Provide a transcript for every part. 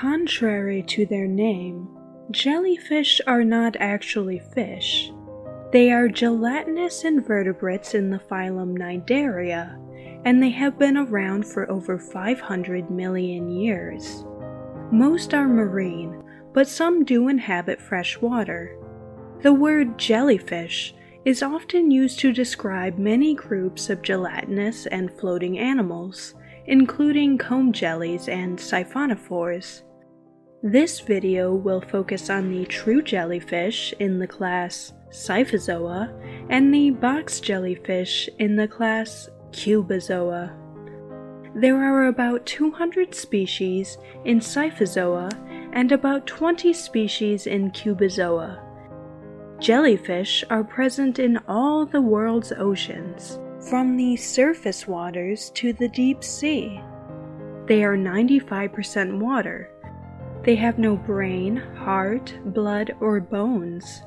Contrary to their name, jellyfish are not actually fish. They are gelatinous invertebrates in the phylum Cnidaria, and they have been around for over 500 million years. Most are marine, but some do inhabit fresh water. The word jellyfish is often used to describe many groups of gelatinous and floating animals, including comb jellies and siphonophores. This video will focus on the true jellyfish in the class Scyphozoa and the box jellyfish in the class Cubozoa. There are about 200 species in Scyphozoa and about 20 species in Cubozoa. Jellyfish are present in all the world's oceans, from the surface waters to the deep sea. They are 95% water. They have no brain, heart, blood, or bones.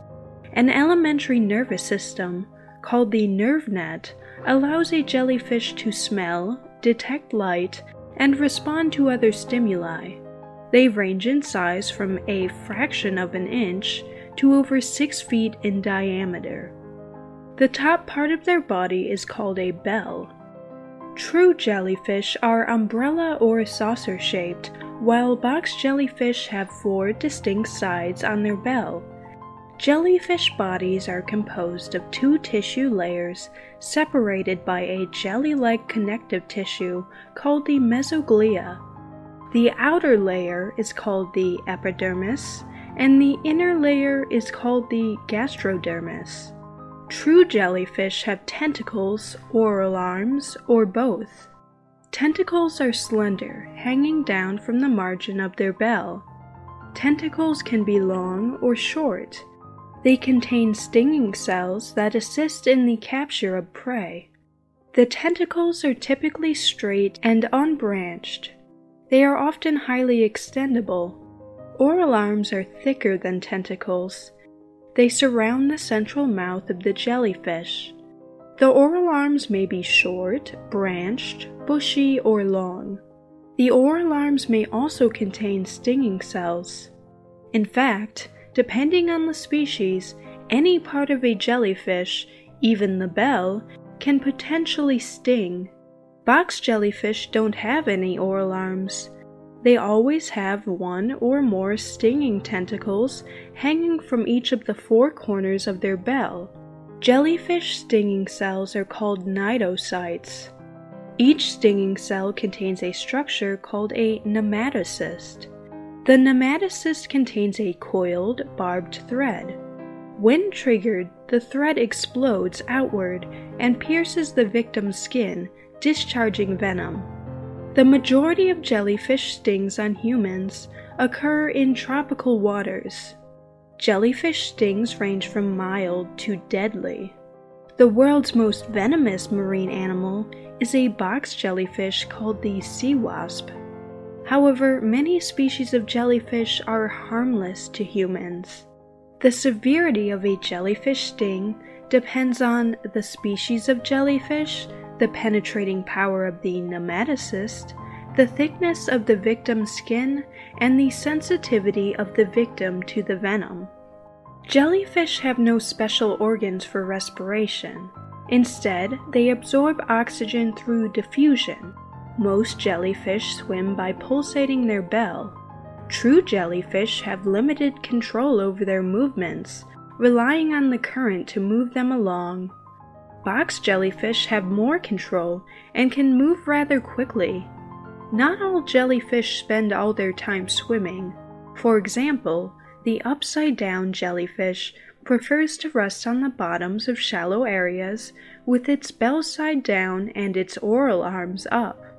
An elementary nervous system, called the nerve net, allows a jellyfish to smell, detect light, and respond to other stimuli. They range in size from a fraction of an inch to over 6 feet in diameter. The top part of their body is called a bell. True jellyfish are umbrella or saucer shaped, while box jellyfish have four distinct sides on their bell. Jellyfish bodies are composed of two tissue layers separated by a jelly like connective tissue called the mesoglea. The outer layer is called the epidermis, and the inner layer is called the gastrodermis. True jellyfish have tentacles, oral arms, or both. Tentacles are slender, hanging down from the margin of their bell. Tentacles can be long or short. They contain stinging cells that assist in the capture of prey. The tentacles are typically straight and unbranched. They are often highly extendable. Oral arms are thicker than tentacles. They surround the central mouth of the jellyfish. The oral arms may be short, branched, bushy, or long. The oral arms may also contain stinging cells. In fact, depending on the species, any part of a jellyfish, even the bell, can potentially sting. Box jellyfish don't have any oral arms. They always have one or more stinging tentacles hanging from each of the four corners of their bell. Jellyfish stinging cells are called cnidocytes. Each stinging cell contains a structure called a nematocyst. The nematocyst contains a coiled, barbed thread. When triggered, the thread explodes outward and pierces the victim's skin, discharging venom. The majority of jellyfish stings on humans occur in tropical waters. Jellyfish stings range from mild to deadly. The world's most venomous marine animal is a box jellyfish called the sea wasp. However, many species of jellyfish are harmless to humans. The severity of a jellyfish sting depends on the species of jellyfish, the penetrating power of the nematocyst, the thickness of the victim's skin, and the sensitivity of the victim to the venom. Jellyfish have no special organs for respiration. Instead, they absorb oxygen through diffusion. Most jellyfish swim by pulsating their bell. True jellyfish have limited control over their movements, relying on the current to move them along. Box jellyfish have more control and can move rather quickly. Not all jellyfish spend all their time swimming. For example, the upside down jellyfish prefers to rest on the bottoms of shallow areas with its bell side down and its oral arms up.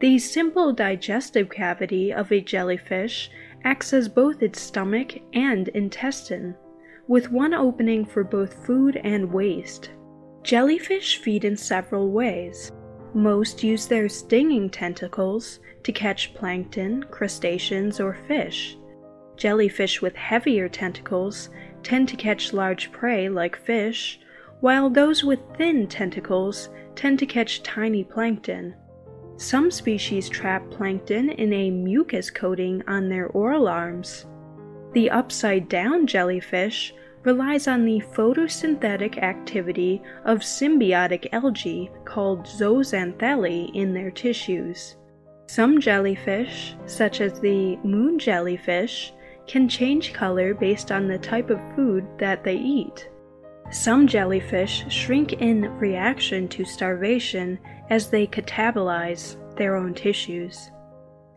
The simple digestive cavity of a jellyfish acts as both its stomach and intestine, with one opening for both food and waste. Jellyfish feed in several ways. Most use their stinging tentacles to catch plankton, crustaceans, or fish. Jellyfish with heavier tentacles tend to catch large prey like fish, while those with thin tentacles tend to catch tiny plankton. Some species trap plankton in a mucus coating on their oral arms. The upside down jellyfish relies on the photosynthetic activity of symbiotic algae called zooxanthellae in their tissues. Some jellyfish, such as the moon jellyfish, can change color based on the type of food that they eat. Some jellyfish shrink in reaction to starvation as they catabolize their own tissues.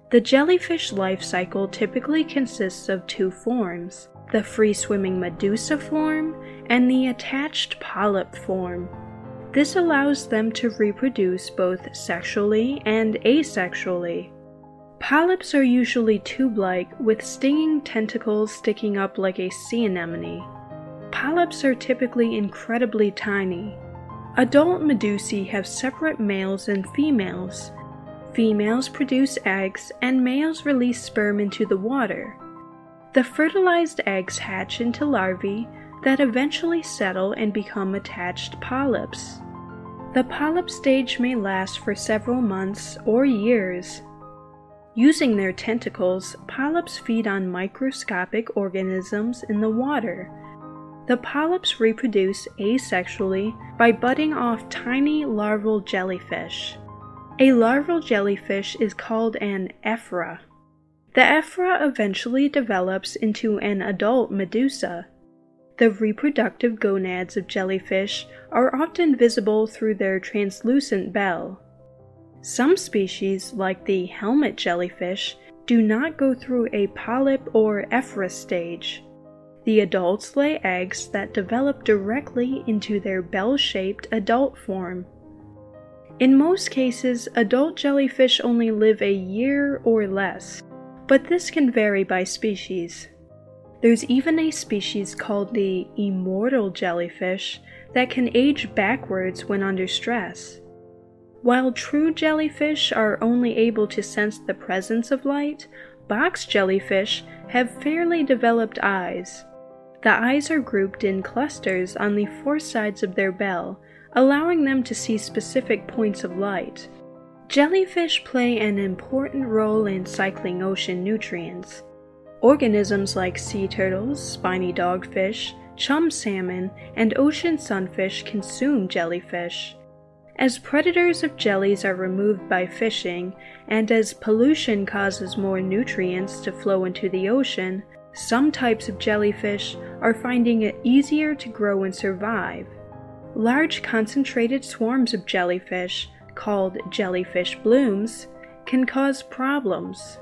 The jellyfish life cycle typically consists of two forms the free swimming medusa form and the attached polyp form. This allows them to reproduce both sexually and asexually. Polyps are usually tube like with stinging tentacles sticking up like a sea anemone. Polyps are typically incredibly tiny. Adult medusae have separate males and females. Females produce eggs, and males release sperm into the water. The fertilized eggs hatch into larvae that eventually settle and become attached polyps. The polyp stage may last for several months or years. Using their tentacles, polyps feed on microscopic organisms in the water. The polyps reproduce asexually by budding off tiny larval jellyfish. A larval jellyfish is called an ephyra. The ephyra eventually develops into an adult medusa. The reproductive gonads of jellyfish are often visible through their translucent bell. Some species, like the helmet jellyfish, do not go through a polyp or ephyra stage. The adults lay eggs that develop directly into their bell shaped adult form. In most cases, adult jellyfish only live a year or less, but this can vary by species. There's even a species called the immortal jellyfish that can age backwards when under stress. While true jellyfish are only able to sense the presence of light, Box jellyfish have fairly developed eyes. The eyes are grouped in clusters on the four sides of their bell, allowing them to see specific points of light. Jellyfish play an important role in cycling ocean nutrients. Organisms like sea turtles, spiny dogfish, chum salmon, and ocean sunfish consume jellyfish. As predators of jellies are removed by fishing, and as pollution causes more nutrients to flow into the ocean, some types of jellyfish are finding it easier to grow and survive. Large concentrated swarms of jellyfish, called jellyfish blooms, can cause problems.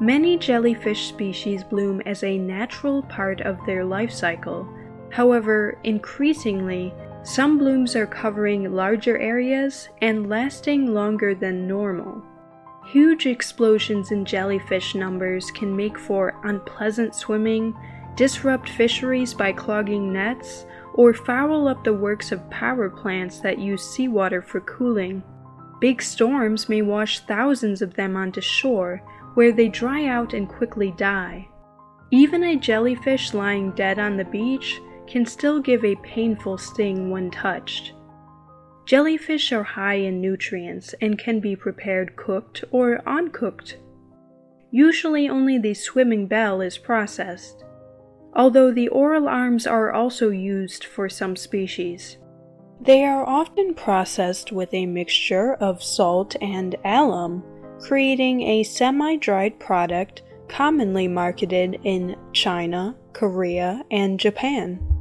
Many jellyfish species bloom as a natural part of their life cycle. However, increasingly, some blooms are covering larger areas and lasting longer than normal. Huge explosions in jellyfish numbers can make for unpleasant swimming, disrupt fisheries by clogging nets, or foul up the works of power plants that use seawater for cooling. Big storms may wash thousands of them onto shore, where they dry out and quickly die. Even a jellyfish lying dead on the beach can still give a painful sting when touched. Jellyfish are high in nutrients and can be prepared cooked or uncooked. Usually, only the swimming bell is processed, although the oral arms are also used for some species. They are often processed with a mixture of salt and alum, creating a semi dried product commonly marketed in China, Korea, and Japan.